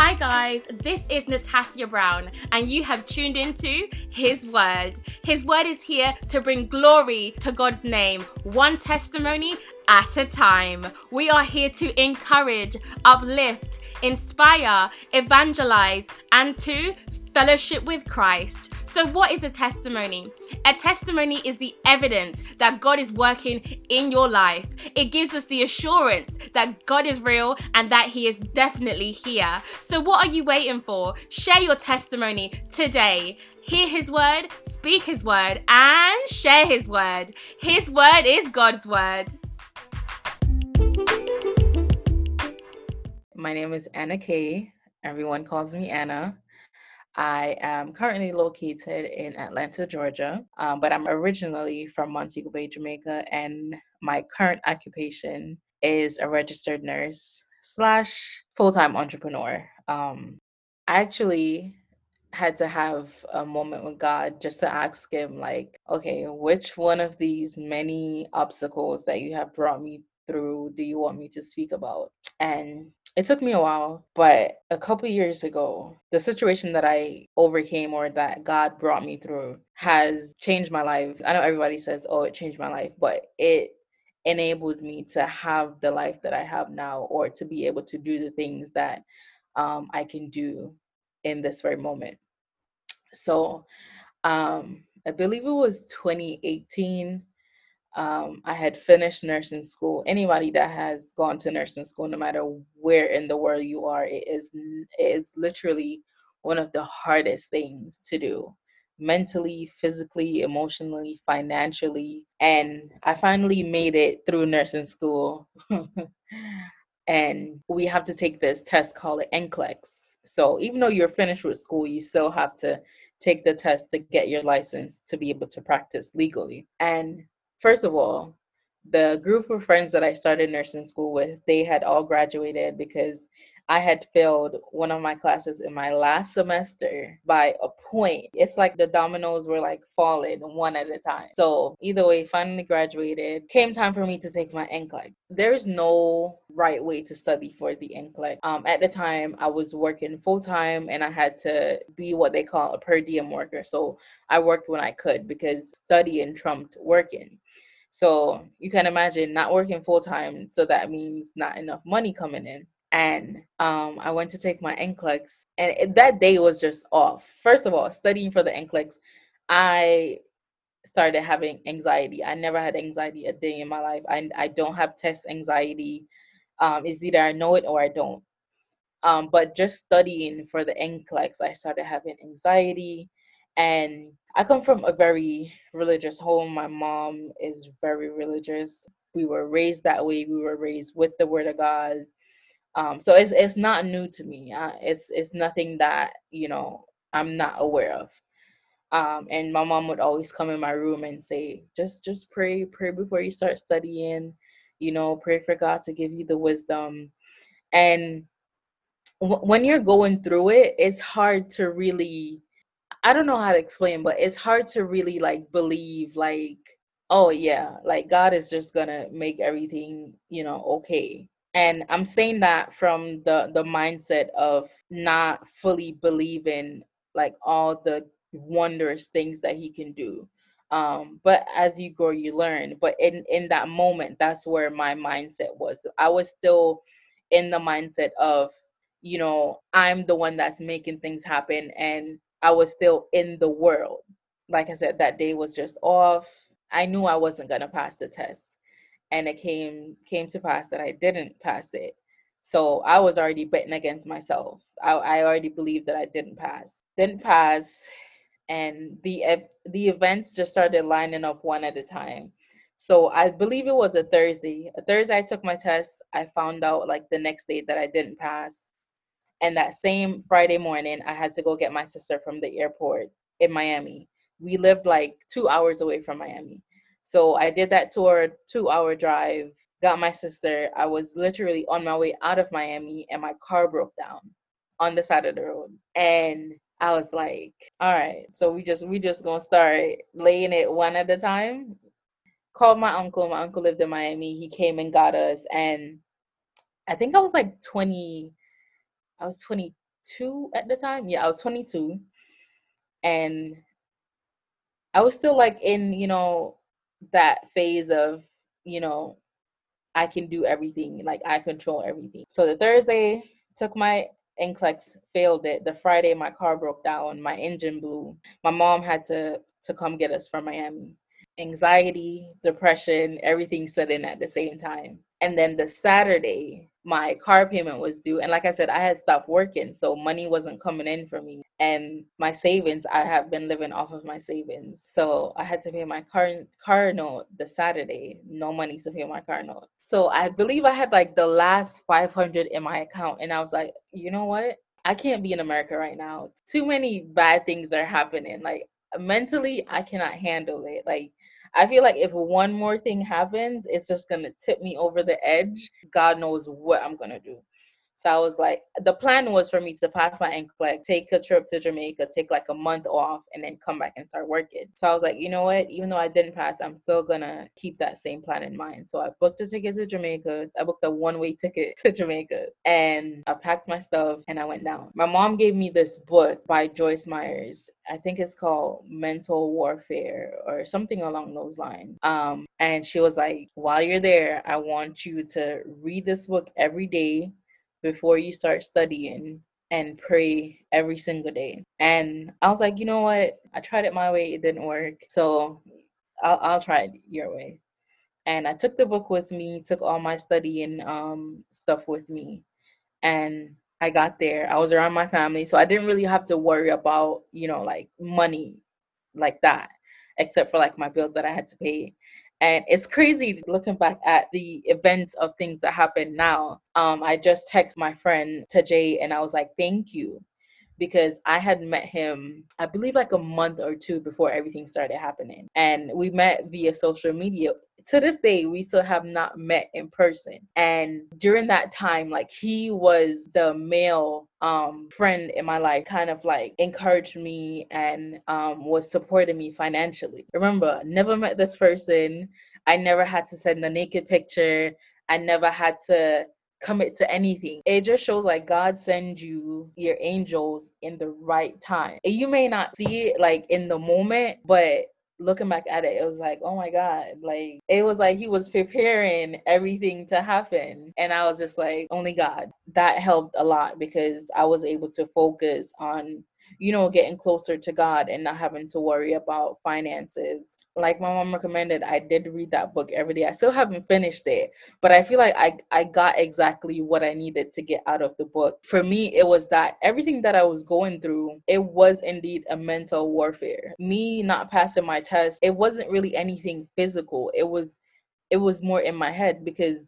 Hi, guys, this is Natasha Brown, and you have tuned into His Word. His Word is here to bring glory to God's name, one testimony at a time. We are here to encourage, uplift, inspire, evangelize, and to fellowship with Christ. So, what is a testimony? A testimony is the evidence that God is working in your life. It gives us the assurance that God is real and that He is definitely here. So, what are you waiting for? Share your testimony today. Hear His word, speak His word, and share His word. His word is God's word. My name is Anna Kay. Everyone calls me Anna. I am currently located in Atlanta, Georgia, um, but I'm originally from Montego Bay, Jamaica, and my current occupation is a registered nurse slash full-time entrepreneur. Um, I actually had to have a moment with God just to ask Him, like, okay, which one of these many obstacles that you have brought me through do you want me to speak about? And it took me a while, but a couple years ago, the situation that I overcame or that God brought me through has changed my life. I know everybody says, oh, it changed my life, but it enabled me to have the life that I have now or to be able to do the things that um, I can do in this very moment. So um, I believe it was 2018 um, I had finished nursing school. Anybody that has gone to nursing school, no matter where in the world you are, it is it is literally one of the hardest things to do mentally, physically, emotionally, financially. And I finally made it through nursing school. and we have to take this test called NCLEX. So even though you're finished with school, you still have to take the test to get your license to be able to practice legally. And first of all, the group of friends that I started nursing school with, they had all graduated because I had failed one of my classes in my last semester by a point. It's like the dominoes were like falling one at a time. So either way, finally graduated. Came time for me to take my NCLEX. There's no right way to study for the NCLEX. Um, at the time, I was working full time and I had to be what they call a per diem worker. So I worked when I could because studying trumped working. So you can imagine not working full time. So that means not enough money coming in. And um, I went to take my NCLEX, and it, that day was just off. First of all, studying for the NCLEX, I started having anxiety. I never had anxiety a day in my life. I, I don't have test anxiety. Um, it's either I know it or I don't. Um, but just studying for the NCLEX, I started having anxiety. And I come from a very religious home. My mom is very religious. We were raised that way. We were raised with the Word of God. Um, so it's it's not new to me. Uh, it's it's nothing that you know I'm not aware of. Um, and my mom would always come in my room and say, just just pray, pray before you start studying. You know, pray for God to give you the wisdom. And w- when you're going through it, it's hard to really I don't know how to explain, but it's hard to really like believe like, oh yeah, like God is just gonna make everything, you know, okay. And I'm saying that from the the mindset of not fully believing like all the wondrous things that he can do. Um, but as you grow, you learn. But in in that moment, that's where my mindset was. I was still in the mindset of, you know, I'm the one that's making things happen and I was still in the world. Like I said, that day was just off. I knew I wasn't gonna pass the test. And it came came to pass that I didn't pass it. So I was already betting against myself. I, I already believed that I didn't pass. Didn't pass, and the the events just started lining up one at a time. So I believe it was a Thursday. A Thursday I took my test. I found out like the next day that I didn't pass. And that same Friday morning, I had to go get my sister from the airport in Miami. We lived like two hours away from Miami. So I did that tour, two hour drive, got my sister. I was literally on my way out of Miami and my car broke down on the side of the road. And I was like, all right, so we just we just gonna start laying it one at a time. Called my uncle. My uncle lived in Miami. He came and got us and I think I was like 20 I was 22 22 at the time. Yeah, I was 22. And I was still like in, you know, that phase of, you know, I can do everything, like I control everything. So the Thursday took my NCLEX, failed it. The Friday my car broke down, my engine blew. My mom had to to come get us from Miami. Anxiety, depression, everything set in at the same time. And then the Saturday, my car payment was due. And like I said, I had stopped working, so money wasn't coming in for me. And my savings, I have been living off of my savings. So I had to pay my car car note the Saturday. No money to pay my car note. So I believe I had like the last 500 in my account. And I was like, you know what? I can't be in America right now. Too many bad things are happening. Like mentally, I cannot handle it. Like I feel like if one more thing happens, it's just gonna tip me over the edge. God knows what I'm gonna do. So I was like, the plan was for me to pass my NCLEX, take a trip to Jamaica, take like a month off, and then come back and start working. So I was like, you know what? Even though I didn't pass, I'm still gonna keep that same plan in mind. So I booked a ticket to Jamaica. I booked a one-way ticket to Jamaica, and I packed my stuff and I went down. My mom gave me this book by Joyce Myers. I think it's called Mental Warfare or something along those lines. Um, and she was like, while you're there, I want you to read this book every day before you start studying and pray every single day. And I was like, you know what? I tried it my way, it didn't work. So I'll, I'll try it your way. And I took the book with me, took all my studying um, stuff with me. And I got there. I was around my family. So I didn't really have to worry about, you know, like money like that, except for like my bills that I had to pay and it's crazy looking back at the events of things that happen now. Um, I just text my friend Tajay and I was like, thank you. Because I had met him, I believe, like a month or two before everything started happening. And we met via social media to this day we still have not met in person and during that time like he was the male um friend in my life kind of like encouraged me and um was supporting me financially remember never met this person i never had to send a naked picture i never had to commit to anything. It just shows like God sends you your angels in the right time. You may not see it like in the moment, but looking back at it, it was like, oh my God, like it was like he was preparing everything to happen. And I was just like, only God. That helped a lot because I was able to focus on, you know, getting closer to God and not having to worry about finances like my mom recommended, I did read that book every day. I still haven't finished it, but I feel like I, I got exactly what I needed to get out of the book. For me, it was that everything that I was going through, it was indeed a mental warfare. Me not passing my test, it wasn't really anything physical. It was it was more in my head because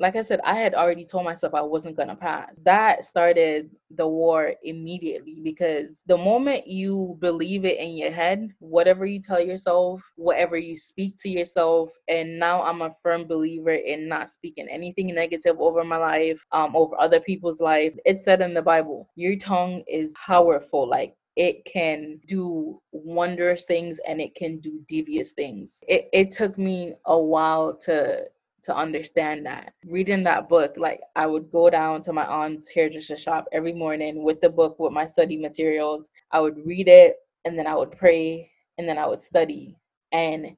like I said, I had already told myself I wasn't going to pass. That started the war immediately because the moment you believe it in your head, whatever you tell yourself, whatever you speak to yourself, and now I'm a firm believer in not speaking anything negative over my life, um, over other people's life. It's said in the Bible, your tongue is powerful. Like it can do wondrous things and it can do devious things. It, it took me a while to to understand that. Reading that book, like I would go down to my aunt's hairdresser shop every morning with the book with my study materials. I would read it and then I would pray and then I would study. And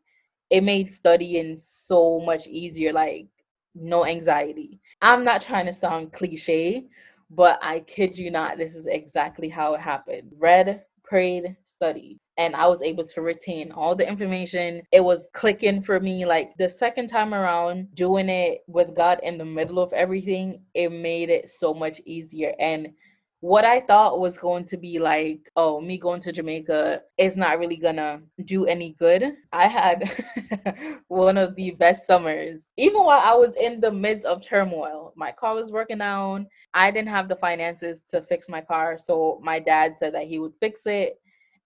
it made studying so much easier, like no anxiety. I'm not trying to sound cliche, but I kid you not, this is exactly how it happened. Read, prayed, studied and I was able to retain all the information. It was clicking for me. Like the second time around, doing it with God in the middle of everything, it made it so much easier. And what I thought was going to be like, oh, me going to Jamaica is not really gonna do any good. I had one of the best summers. Even while I was in the midst of turmoil, my car was working down. I didn't have the finances to fix my car, so my dad said that he would fix it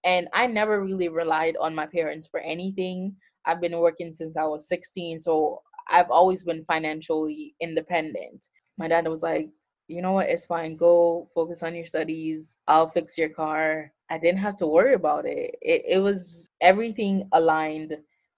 and I never really relied on my parents for anything. I've been working since I was 16, so I've always been financially independent. My dad was like, you know what, it's fine. Go focus on your studies. I'll fix your car. I didn't have to worry about it. It, it was everything aligned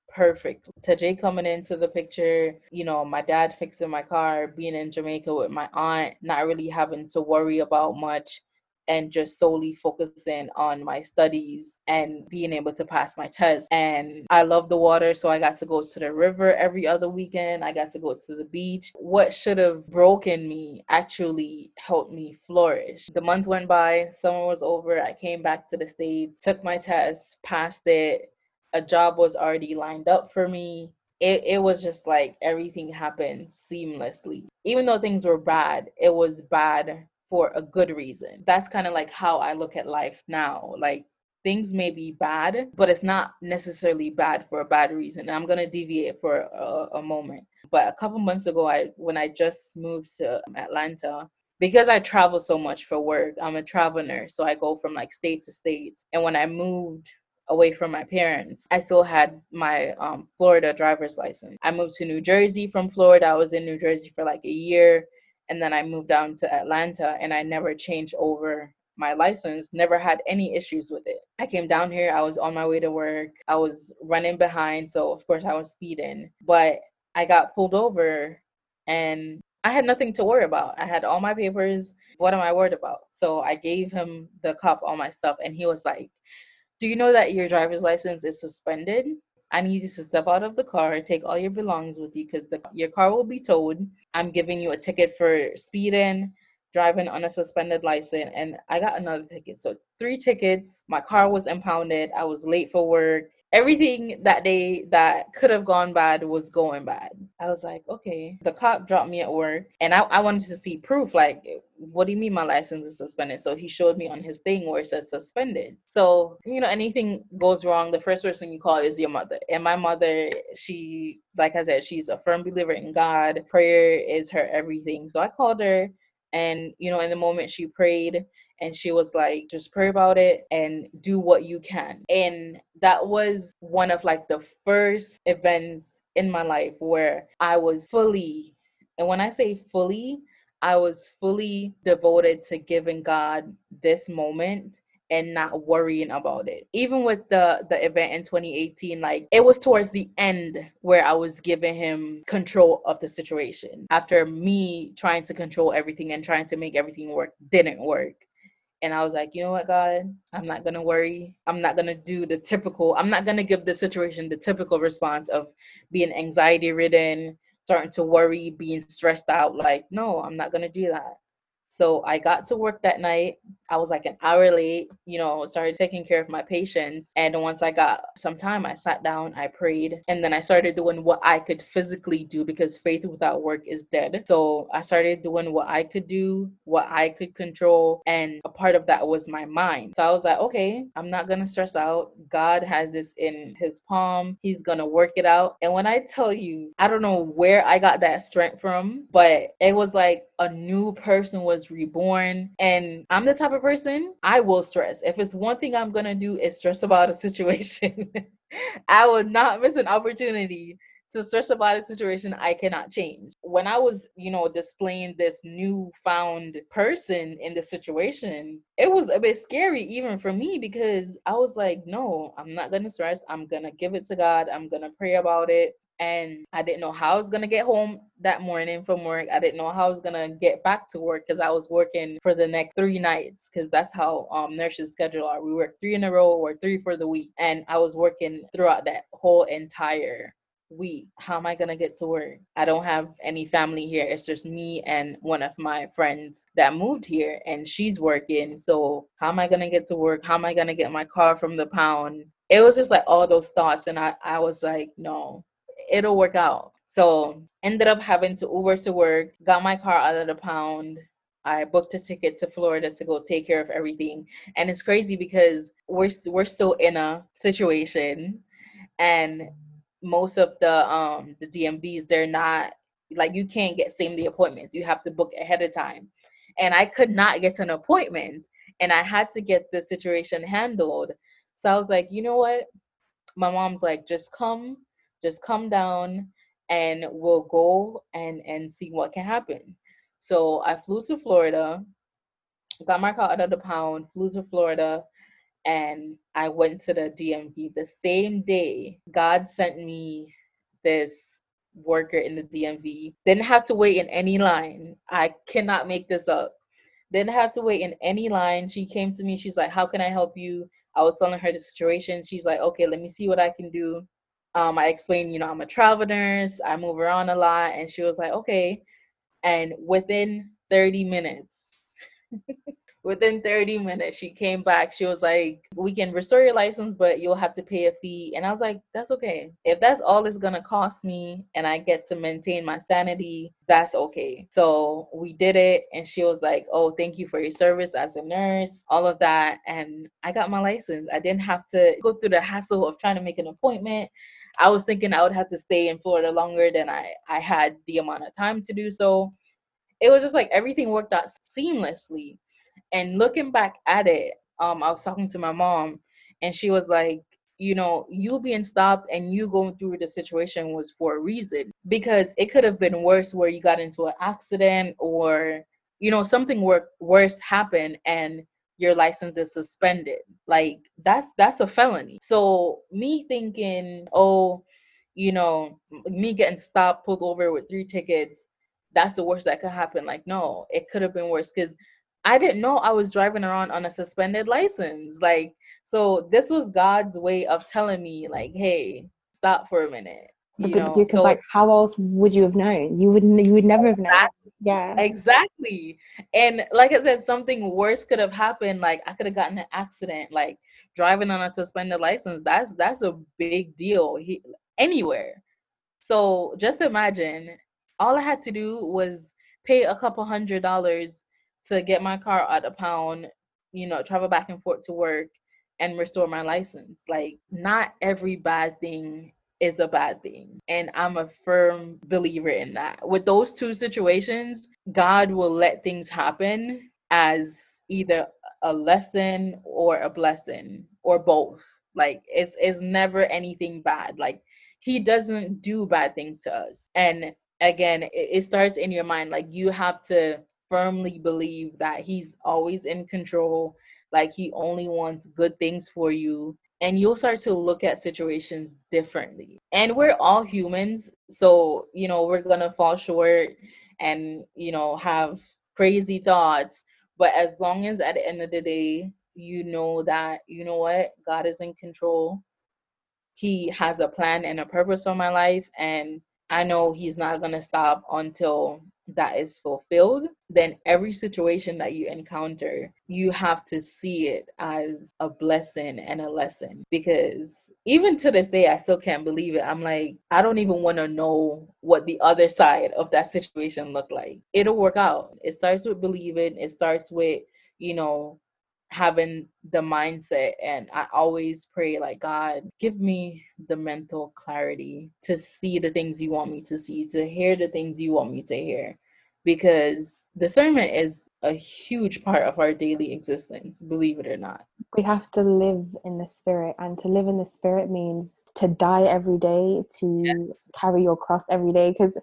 perfect. Tajay coming into the picture, you know, my dad fixing my car, being in Jamaica with my aunt, not really having to worry about much and just solely focusing on my studies and being able to pass my test. And I love the water, so I got to go to the river every other weekend. I got to go to the beach. What should have broken me actually helped me flourish. The month went by, summer was over. I came back to the States, took my test, passed it. A job was already lined up for me it, it was just like everything happened seamlessly. Even though things were bad, it was bad for a good reason. That's kind of like how I look at life now. Like things may be bad, but it's not necessarily bad for a bad reason. And I'm going to deviate for a, a moment. But a couple months ago, I when I just moved to Atlanta, because I travel so much for work, I'm a travel nurse. So I go from like state to state. And when I moved away from my parents, I still had my um, Florida driver's license. I moved to New Jersey from Florida. I was in New Jersey for like a year. And then I moved down to Atlanta and I never changed over my license, never had any issues with it. I came down here, I was on my way to work, I was running behind. So, of course, I was speeding, but I got pulled over and I had nothing to worry about. I had all my papers. What am I worried about? So I gave him the cop all my stuff, and he was like, do you know that your driver's license is suspended? I need you to step out of the car, take all your belongings with you because your car will be towed. I'm giving you a ticket for speeding, driving on a suspended license, and I got another ticket. So, three tickets. My car was impounded. I was late for work everything that day that could have gone bad was going bad. I was like, okay. The cop dropped me at work and I, I wanted to see proof. Like, what do you mean my license is suspended? So he showed me on his thing where it says suspended. So, you know, anything goes wrong, the first person you call is your mother. And my mother, she, like I said, she's a firm believer in God. Prayer is her everything. So I called her and, you know, in the moment she prayed and she was like just pray about it and do what you can and that was one of like the first events in my life where i was fully and when i say fully i was fully devoted to giving god this moment and not worrying about it. Even with the the event in 2018, like it was towards the end where I was giving him control of the situation. After me trying to control everything and trying to make everything work didn't work. And I was like, you know what, God, I'm not going to worry. I'm not going to do the typical, I'm not going to give the situation the typical response of being anxiety ridden, starting to worry, being stressed out. Like, no, I'm not going to do that. So I got to work that night. I was like an hour late, you know, started taking care of my patients. And once I got some time, I sat down, I prayed, and then I started doing what I could physically do because faith without work is dead. So I started doing what I could do, what I could control. And a part of that was my mind. So I was like, okay, I'm not going to stress out. God has this in his palm, He's going to work it out. And when I tell you, I don't know where I got that strength from, but it was like a new person was reborn. And I'm the type of person I will stress. If it's one thing I'm gonna do is stress about a situation, I will not miss an opportunity to stress about a situation I cannot change. When I was, you know, displaying this newfound person in the situation, it was a bit scary even for me because I was like, no, I'm not gonna stress. I'm gonna give it to God. I'm gonna pray about it and I didn't know how I was gonna get home that morning from work. I didn't know how I was gonna get back to work because I was working for the next three nights because that's how um nurses schedule are. We work three in a row or three for the week, and I was working throughout that whole entire week. How am I gonna get to work? I don't have any family here. It's just me and one of my friends that moved here, and she's working. So how am I gonna get to work? How am I gonna get my car from the pound? It was just like all those thoughts, and I I was like, no, it'll work out. So ended up having to Uber to work, got my car out of the pound. I booked a ticket to Florida to go take care of everything. And it's crazy because we're we're still in a situation and most of the um the DMVs they're not like you can't get same day appointments. You have to book ahead of time. And I could not get an appointment and I had to get the situation handled. So I was like, you know what? My mom's like, just come just come down and we'll go and and see what can happen. So I flew to Florida, got my car out of the pound, flew to Florida, and I went to the DMV the same day. God sent me this worker in the DMV. Didn't have to wait in any line. I cannot make this up. Didn't have to wait in any line. She came to me. She's like, "How can I help you?" I was telling her the situation. She's like, "Okay, let me see what I can do." Um, I explained, you know, I'm a travel nurse. I move around a lot, and she was like, "Okay." And within 30 minutes, within 30 minutes she came back. She was like we can restore your license but you'll have to pay a fee. And i was like that's okay. If that's all it's gonna cost me and i get to maintain my sanity that's okay. So we did it and she was like oh thank you for your service as a nurse all of that. And i got my license. I didn't have to go through the hassle of trying to make an appointment i was thinking i would have to stay in florida longer than i i had the amount of time to do so. It was just like everything worked out seamlessly. And looking back at it, um, I was talking to my mom, and she was like, you know, you being stopped and you going through the situation was for a reason. Because it could have been worse where you got into an accident or you know something wor- worse happened and your license is suspended like that's that's a felony so me thinking oh you know me getting stopped pulled over with three tickets that's the worst that could happen like no it could have been worse because I didn't know I was driving around on a suspended license. Like, so this was God's way of telling me, like, hey, stop for a minute. You know? because so, like how else would you have known? You would you would never have known. Exactly. Yeah. Exactly. And like I said, something worse could have happened. Like I could have gotten an accident, like driving on a suspended license. That's that's a big deal he, anywhere. So just imagine all I had to do was pay a couple hundred dollars to get my car out of pound, you know, travel back and forth to work and restore my license. Like, not every bad thing is a bad thing. And I'm a firm believer in that. With those two situations, God will let things happen as either a lesson or a blessing or both. Like it's it's never anything bad. Like he doesn't do bad things to us. And again, it, it starts in your mind. Like you have to firmly believe that he's always in control, like he only wants good things for you. And you'll start to look at situations differently. And we're all humans. So, you know, we're going to fall short and, you know, have crazy thoughts. But as long as at the end of the day, you know that, you know what, God is in control. He has a plan and a purpose for my life. And I know He's not going to stop until that is fulfilled, then every situation that you encounter, you have to see it as a blessing and a lesson. Because even to this day, I still can't believe it. I'm like, I don't even want to know what the other side of that situation looked like. It'll work out. It starts with believing, it starts with, you know, having the mindset and i always pray like god give me the mental clarity to see the things you want me to see to hear the things you want me to hear because discernment is a huge part of our daily existence believe it or not we have to live in the spirit and to live in the spirit means to die every day to yes. carry your cross every day because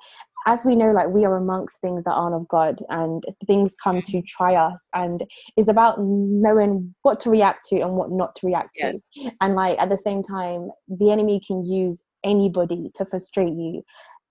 as we know, like we are amongst things that aren't of God and things come to try us and it's about knowing what to react to and what not to react yes. to. And like at the same time, the enemy can use anybody to frustrate you.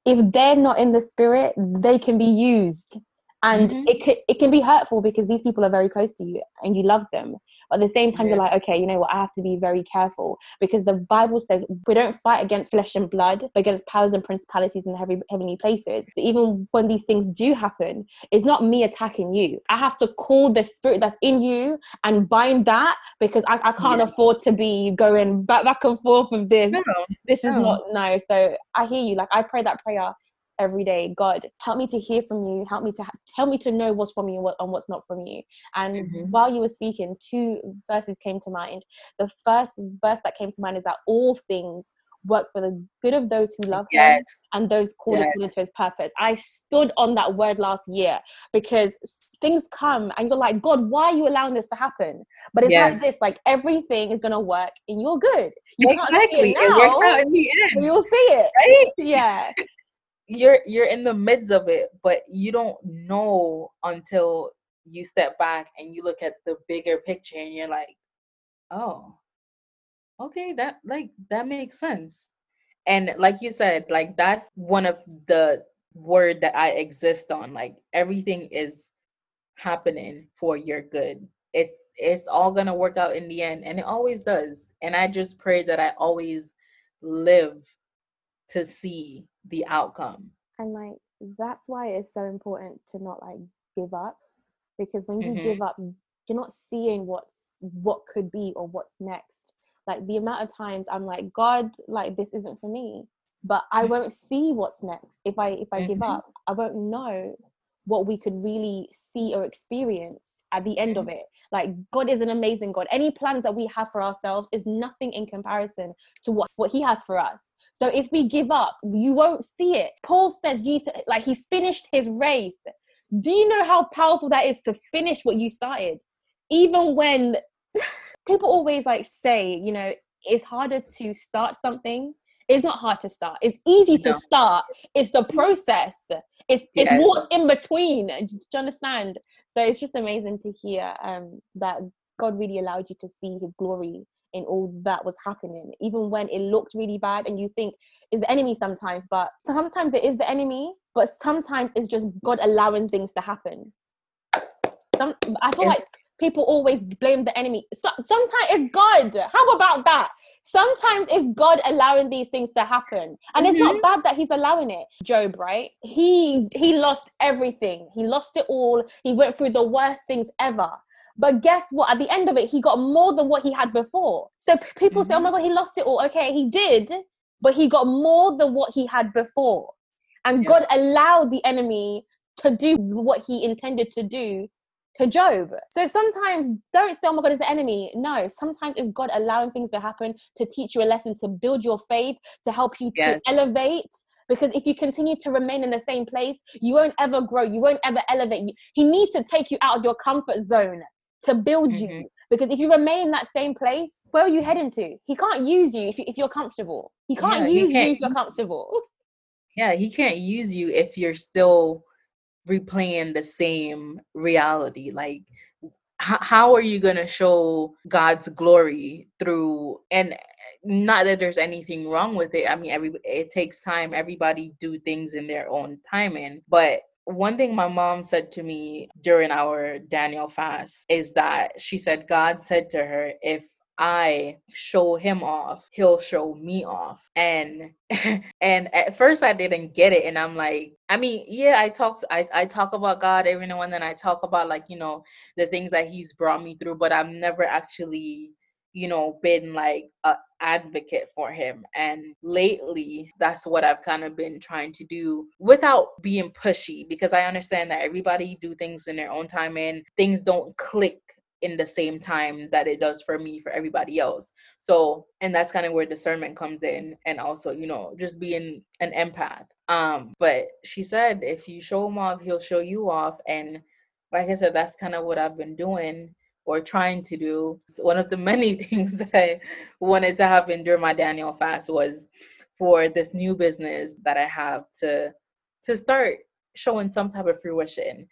If they're not in the spirit, they can be used and mm-hmm. it can, it can be hurtful because these people are very close to you and you love them but at the same time yeah. you're like okay you know what i have to be very careful because the bible says we don't fight against flesh and blood but against powers and principalities in the heavy, heavenly places so even when these things do happen it's not me attacking you i have to call the spirit that's in you and bind that because i, I can't yeah. afford to be going back back and forth with this no. this is not no so i hear you like i pray that prayer every day god help me to hear from you help me to tell me to know what's from you and, what, and what's not from you and mm-hmm. while you were speaking two verses came to mind the first verse that came to mind is that all things work for the good of those who love yes. him and those called yes. according to his purpose. I stood on that word last year because things come and you're like, God, why are you allowing this to happen? But it's yes. like this, like everything is gonna work in your good. You exactly. It, now, it, works out in the end. You'll see it. Right? Yeah you're you're in the midst of it but you don't know until you step back and you look at the bigger picture and you're like oh okay that like that makes sense and like you said like that's one of the word that i exist on like everything is happening for your good. It's it's all gonna work out in the end, and it always does. And I just pray that I always live to see the outcome. And like that's why it's so important to not like give up because when you Mhm. give up you're not seeing what's what could be or what's next like the amount of times i'm like god like this isn't for me but i won't see what's next if i if i give Mhm. up i won't know what we could really see or experience at the end of mm. it. Like god is an amazing god. Any plans that we have for ourselves is nothing in comparison to what what he has for us. So if we give up you won't see it. Paul says you like he finished his race. Do you know how powerful that is to finish what you started? Even when people always like say you know it's harder to start something it's not hard to start. It's easy to No. start. It's the process. It's it's what in between. Do you understand? So it's just amazing to hear um that god really allowed you to see his glory in all that was happening. Even when it looked really bad and you think is the enemy sometimes but sometimes it is the enemy but sometimes it's just god allowing things to happen. Some i feel like people always blame the enemy. So, sometimes it's god. How about that sometimes it's god allowing these things to happen. And it's not mm-hmm. bad that he's allowing it. Job right? He he lost everything. He lost it all. He went through the worst things ever. But guess what? At the end of it he got more than what he had before. So p- people say oh my mm-hmm. god he lost it all. Okay he did but he got more than what he had before. And Yeah. god allowed the enemy to do what he intended to do to Job. So sometimes don't say, oh my God, it's the enemy. No, sometimes it's God allowing things to happen to teach you a lesson, to build your faith, to help you to elevate. Because if you continue to remain in the same place, you won't ever grow. You won't ever elevate. He needs to take you out of your comfort zone to build you. Mm-hmm. Because if you remain in that same place, where are you heading to? He can't use you if, you, if you're comfortable. He can't Yeah, use you can't if you're comfortable. Yeah, he can't use you if you're still replaying the same reality. Like, h- how are you going to show God's glory through? And not that there's anything wrong with it. I mean, every it takes time. Everybody do things in their own timing. But one thing my mom said to me during our Daniel fast is that she said God said to her, if I show him off, he'll show me off. And and at first I didn't get it. And I'm like, I mean, yeah, I talk I, I talk about God every now and then. I talk about like, you know, the things that he's brought me through, but I've never actually, you know, been like a advocate for him. And lately that's what I've kind of been trying to do without being pushy because I understand that everybody do things in their own time and things don't click in the same time that it does for me for everybody else. So and that's kind of where discernment comes in and also you know just being an empath. Um but she said if you show him off he'll show you off and like i said that's kind of what i've been doing or trying to do. It's one of the many things that i wanted to happen during my daniel fast was for this new business that i have to to start showing some type of fruition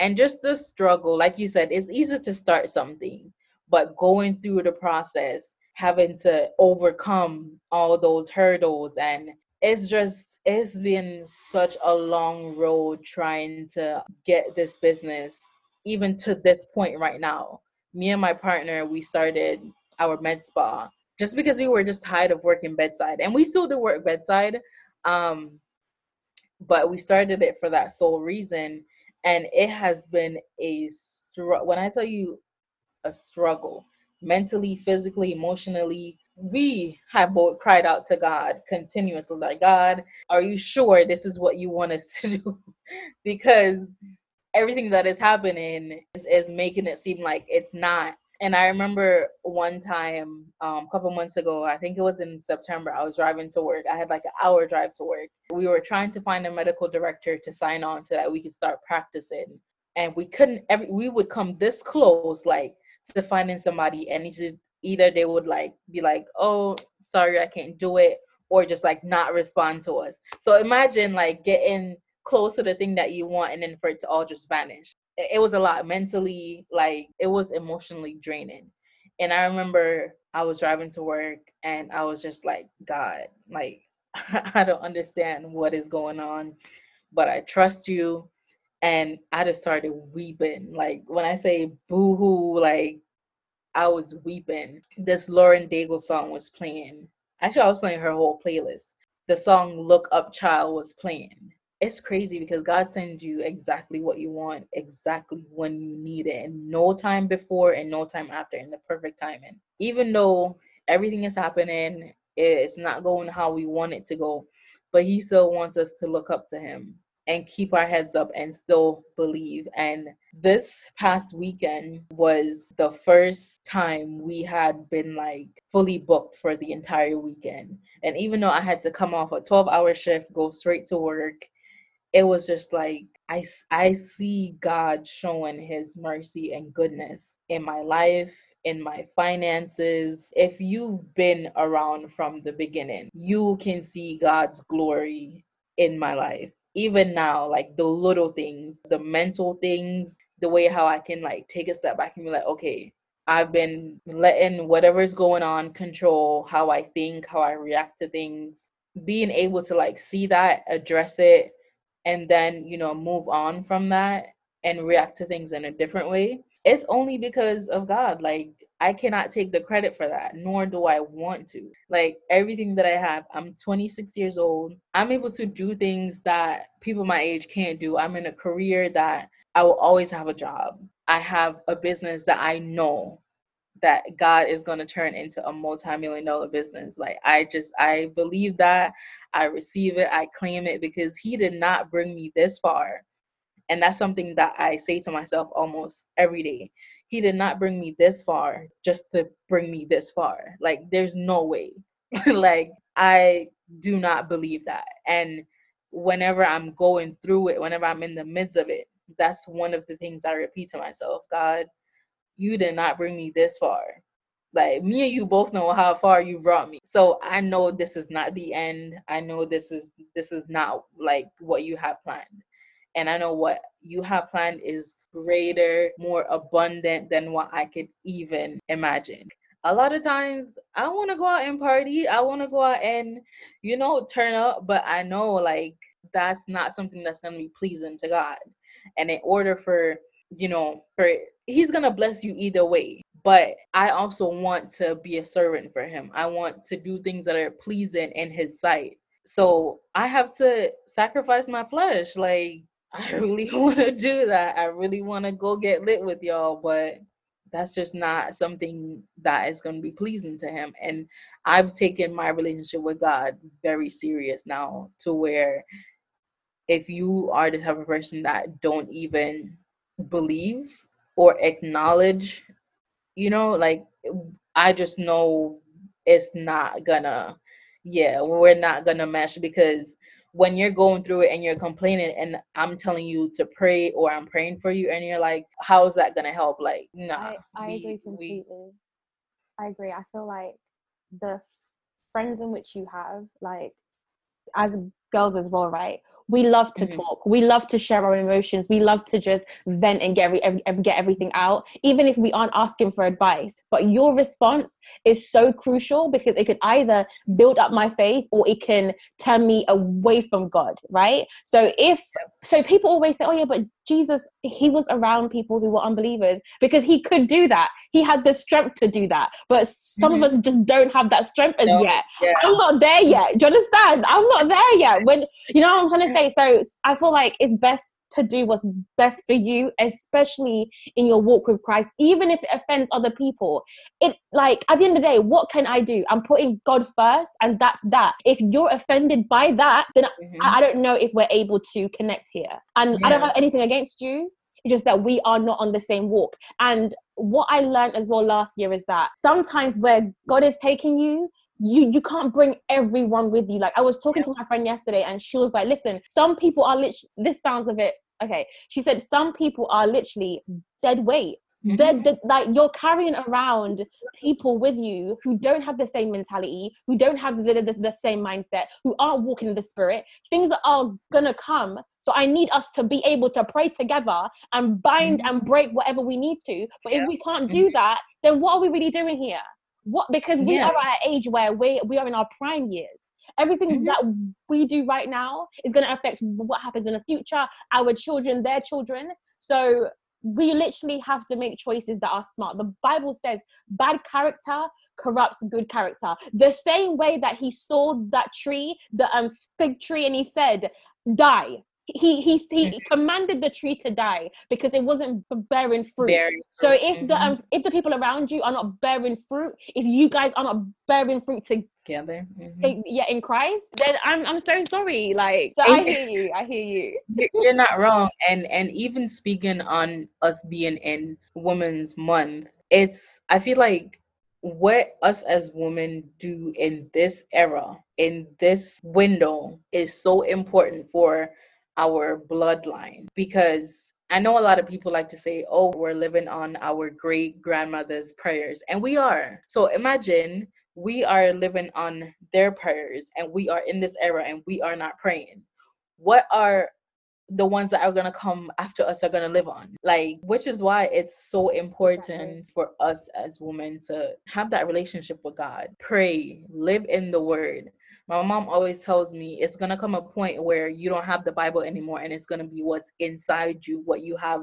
and just the struggle like you said it's easy to start something but going through the process having to overcome all those hurdles and it's just it's been such a long road trying to get this business even to this point right now. Me and my partner we started our med spa just because we were just tired of working bedside and we still do work bedside um but we started it for that sole reason and it has been a struggle when i tell you a struggle mentally physically emotionally we have both cried out to god continuously like god are you sure this is what you want us to do? Because everything that is happening is, is making it seem like it's not and i remember one time um, a couple months ago i think it was in september i was driving to work. I had like an hour drive to work. We were trying to find a medical director to sign on so that we could start practicing. And we couldn't every we would come this close like to finding somebody. And either they would like be like oh sorry i can't do it or just like not respond to us. So imagine like getting close to the thing that you want and then for it to all just vanish it, was a lot mentally like it was emotionally draining and i remember i was driving to work and i was just like god like i don't understand what is going on but i trust you and I just started weeping. Like when I say boo hoo, like I was weeping. This Lauren Daigle song was playing. Actually, I was playing her whole playlist. The song Look Up Child was playing. It's crazy because God sends you exactly what you want, exactly when you need it, and no time before and no time after, in the perfect timing. Even though everything is happening, it's not going how we want it to go, but He still wants us to look up to Him and keep our heads up and still believe. And this past weekend was the first time we had been like fully booked for the entire weekend. And even though I had to come off a 12 hour shift, go straight to work, it was just like I, I see God showing his mercy and goodness in my life, in my finances. If you've been around from the beginning, you can see God's glory in my life even now, like the little things, the mental things, the way how I can like take a step back and be like, okay, I've been letting whatever's going on control how I think, how I react to things. Being able to like see that, address it, and then, you know, move on from that and react to things in a different way. It's only because of God. Like, I cannot take the credit for that, nor do I want to. Like everything that I have, I'm 26 years old. I'm able to do things that people my age can't do. I'm in a career that I will always have a job. I have a business that I know that God is going to turn into a multi-million dollar business. Like I just I believe that, I receive it, I claim it because he did not bring me this far. And that's something that I say to myself almost every day he did not bring me this far just to bring me this far. Like there's no way. like I do not believe that. And whenever I'm going through it, whenever I'm in the midst of it, that's one of the things I repeat to myself. God, you did not bring me this far. Like me and you both know how far you brought me. So I know this is not the end. I know this is this is not like what you have planned. And I know what you have planned is greater, more abundant than what I could even imagine. A lot of times I want to go out and party. I want to go out and, you know, turn up, but I know like that's not something that's going to be pleasing to God. And in order for, you know, for he's going to bless you either way. But I also want to be a servant for him. I want to do things that are pleasing in his sight. So I have to sacrifice my flesh. Like I really want to do that. I really want to go get lit with y'all, but that's just not something that is going to be pleasing to him. And I've taken my relationship with God very serious now to where if you are the type of person that don't even believe or acknowledge, you know, like I just know it's not gonna, yeah, we're not gonna mesh because when you're going through it and you're complaining and I'm telling you to pray or I'm praying for you and you're like, how is that gonna help? Like, nah. I, I we, agree completely. We... I agree. I feel like the friends in which you have, like as girls as well, right? We love to mm-hmm. talk. We love to share our emotions. We love to just vent and get every, get everything out, even if we aren't asking for advice. But your response is so crucial because it could either build up my faith or it can turn me away from God, right? So if so, people always say, "Oh yeah, but Jesus, he was around people who were unbelievers because he could do that. He had the strength to do that. But some mm-hmm. of us just don't have that strength no, yet. Yeah. I'm not there yet. Do you understand? I'm not there yet. When you know what I'm trying to say. So I feel like it's best to do what's best for you, especially in your walk with Christ, even if it offends other people. It like at the end of the day, what can I do? I'm putting God first, and that's that. If you're offended by that, then mm-hmm. I, I, don't know if we're able to connect here. And yeah. I don't have anything against you. It's just that we are not on the same walk. And what I learned as well last year is that sometimes where God is taking you, you you can't bring everyone with you like i was talking to my friend yesterday and she was like listen some people are literally this sounds a bit okay she said some people are literally dead weight mm-hmm. they're, they're, like you're carrying around people with you who don't have the same mentality who don't have the, the, the same mindset who aren't walking in the spirit things that are gonna come so I need us to be able to pray together and bind mm-hmm. and break whatever we need to. But yeah. if we can't do mm-hmm. that, then what are we really doing here? What because we yeah. are at an age where we we are in our prime years. Everything mm-hmm. that we do right now is going to affect what happens in the future, our children, their children. So we literally have to make choices that are smart. The Bible says bad character corrupts good character. The same way that he saw that tree, the um, fig tree, and he said, Die. He he he mm-hmm. commanded the tree to die because it wasn't bearing fruit. Bearing so if mm-hmm. the um, if the people around you are not bearing fruit, if you guys are not bearing fruit together, mm-hmm. yeah, in Christ, then I'm I'm so sorry. Like I hear you, I hear you. You're not wrong, and and even speaking on us being in Women's Month, it's I feel like what us as women do in this era, in this window, is so important for our bloodline because I know a lot of people like to say, oh, we're living on our great grandmother's prayers, and we are. So imagine we are living on their prayers and we are in this era and we are not praying. What are the ones that are going to come after us are going to live on like which is why it's so important for us as women to have that relationship with god pray live in the word my mom always tells me it's going to come a point where you don't have the bible anymore and it's going to be what's inside you what you have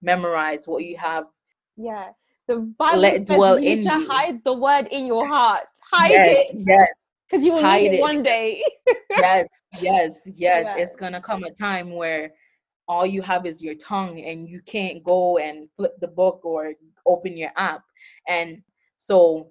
memorized what you have yeah the bible let dwell you in to you. hide the word in your heart. Hide yes, it. yes. Because you will hide need it, it. one day. Yes yes yes. Yeah. it's going to come a time where all you have is your tongue and you can't go and flip the book or open your app. And so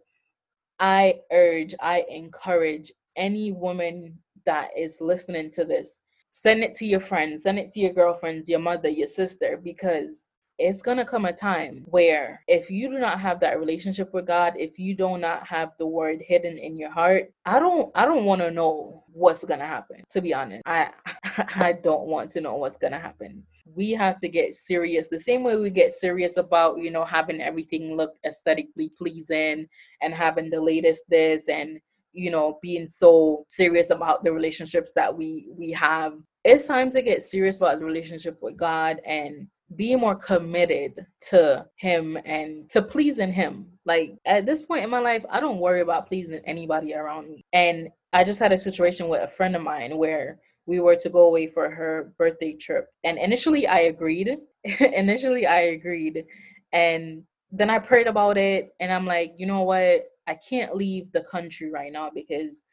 i urge i encourage any woman that is listening to this, send it to your friends, send it to your girlfriends, your mother, your sister, because it's gonna come a time where if you do not have that relationship with God, if you do not have the word hidden in your heart, I don't I don't want to know what's gonna happen. To be honest, I I don't want to know what's gonna happen. We have to get serious the same way we get serious about you know having everything look aesthetically pleasing and having the latest this and you know being so serious about the relationships that we we have. It's time to get serious about the relationship with god and be more committed to him and to pleasing him. Like at this point in my life i don't worry about pleasing anybody around me. And i just had a situation with a friend of mine where we were to go away for her birthday trip. And initially i agreed. Initially i agreed. And then i prayed about it and i'm like you know what I can't leave the country right now because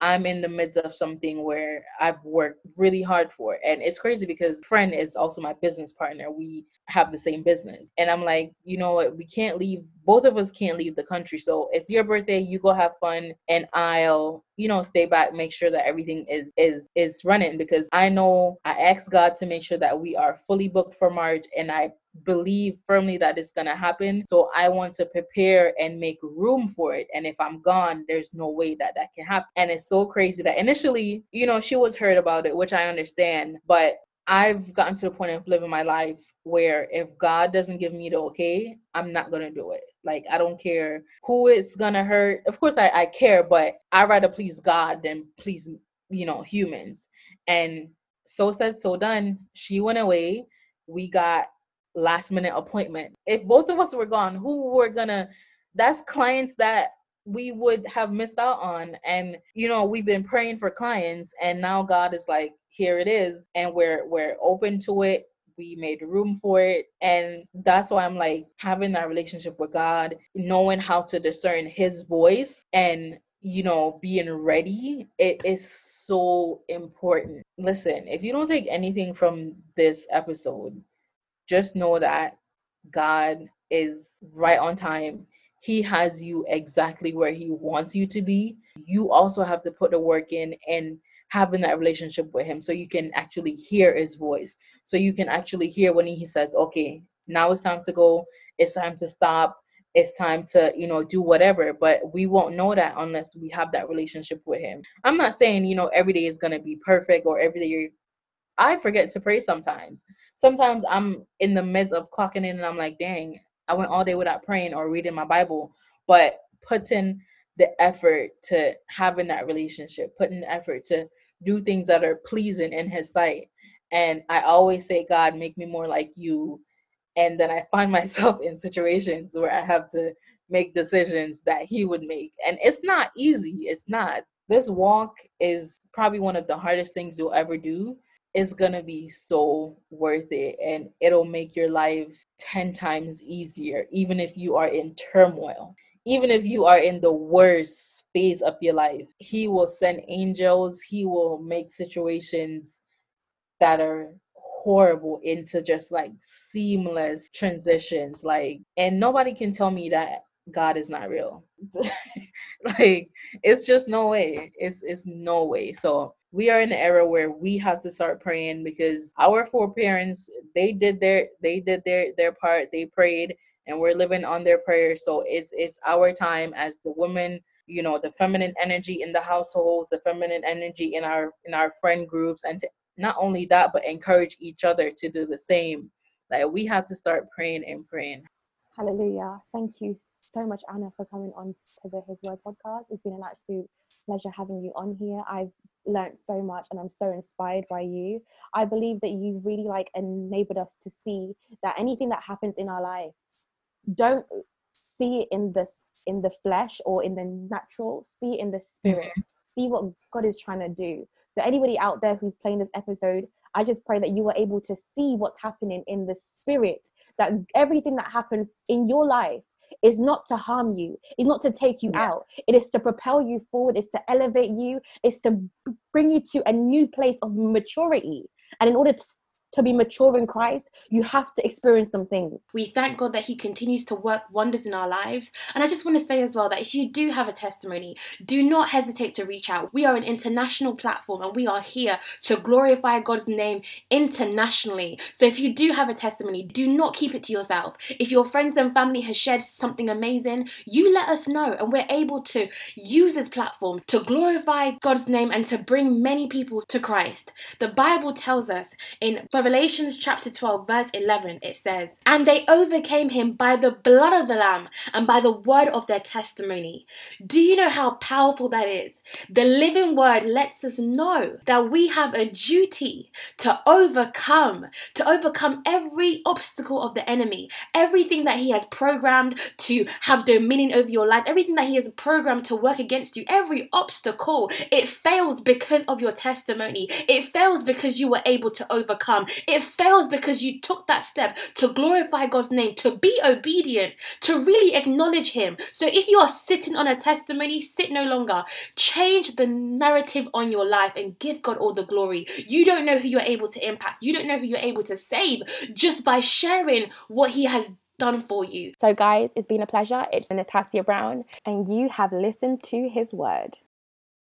I'm in the midst of something where I've worked really hard for. And it's crazy because friend is also my business partner. We have the same business. And I'm like, you know what, we can't leave both of us can't leave the country. So it's your birthday, you go have fun and I'll, you know, stay back, make sure that everything is is is running because I know I asked God to make sure that we are fully booked for March and I believe firmly that it's going to happen. So I want to prepare and make room for it. And if I'm gone, there's no way that that can happen. And it's so crazy that initially, you know, she was hurt about it, which I understand, but I've gotten to the point of living my life where if God doesn't give me the okay, I'm not gonna do it. Like I don't care who it's gonna hurt. Of course I, I care, but I rather please God than please, you know, humans. And so said, so done. She went away. We got last minute appointment. If both of us were gone, who were gonna that's clients that we would have missed out on. And you know, we've been praying for clients and now God is like, here it is, and we're we're open to it we made room for it and that's why i'm like having that relationship with god knowing how to discern his voice and you know being ready it is so important listen if you don't take anything from this episode just know that god is right on time. He has you exactly where he wants you to be. You also have to put the work in and having that relationship with him so you can actually hear his voice. So you can actually hear when he says okay now it's time to go. It's time to stop. It's time to you know do whatever. But we won't know that unless we have that relationship with him. I'm not saying you know every day is going to be perfect or every day i forget to pray sometimes sometimes i'm in the midst of clocking in and i'm like dang i went all day without praying or reading my bible but putting the effort to having that relationship, putting the effort to do things that are pleasing in his sight. And I always say, God, make me more like you. And then I find myself in situations where I have to make decisions that he would make. And it's not easy. It's not. this walk is probably one of the hardest things you'll ever do it's gonna be so worth it and it'll make your life 10 times easier even if you are in turmoil. Even if you are in the worst phase of your life he will send angels he will make situations that are horrible into just like seamless transitions like and nobody can tell me that god is not real. Like it's just no way. It's it's no way. So we are in an era where we have to start praying because our foreparents they did their they did their their part they prayed and we're living on their prayers so it's it's our time as the women you know the feminine energy in the households the feminine energy in our in our friend groups and to not only that but encourage each other to do the same. Like we have to start praying and praying. Hallelujah. Thank you so much anna for coming on to the his word podcast. It's been an absolute pleasure having you on here. I've learned so much and i'm so inspired by you. I believe that you really like enabled us to see that anything that happens in our life don't see it in this in the flesh or in the natural see it in the spirit. Mm-hmm. see what god is trying to do. So anybody out there who's playing this episode i just pray that you are able to see what's happening in the spirit that everything that happens in your life is not to harm you, is not to take you out. It is to propel you forward, it's to elevate you, it's to bring you to a new place of maturity. And in order to, to be mature in Christ, you have to experience some things. We thank God that He continues to work wonders in our lives. And I just want to say as well that if you do have a testimony, do not hesitate to reach out. We are an international platform and we are here to glorify God's name internationally. So if you do have a testimony, do not keep it to yourself. If your friends and family has shared something amazing, you let us know and we're able to use this platform to glorify God's name and to bring many people to Christ. The Bible tells us in Revelations chapter 12, verse 11, it says, And they overcame him by the blood of the Lamb and by the word of their testimony. Do you know how powerful that is? The living word lets us know that we have a duty to overcome, to overcome every obstacle of the enemy, everything that he has programmed to have dominion over your life, everything that he has programmed to work against you, every obstacle, it fails because of your testimony. It fails because you were able to overcome. It fails because you took that step to glorify God's name, to be obedient, to really acknowledge Him. So if you are sitting on a testimony, sit no longer. Change the narrative on your life and give God all the glory. You don't know who you're able to impact, you don't know who you're able to save just by sharing what He has done for you. So, guys, it's been a pleasure. It's Natassia Brown, and you have listened to His Word.